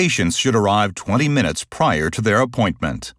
patients should arrive 20 minutes prior to their appointment.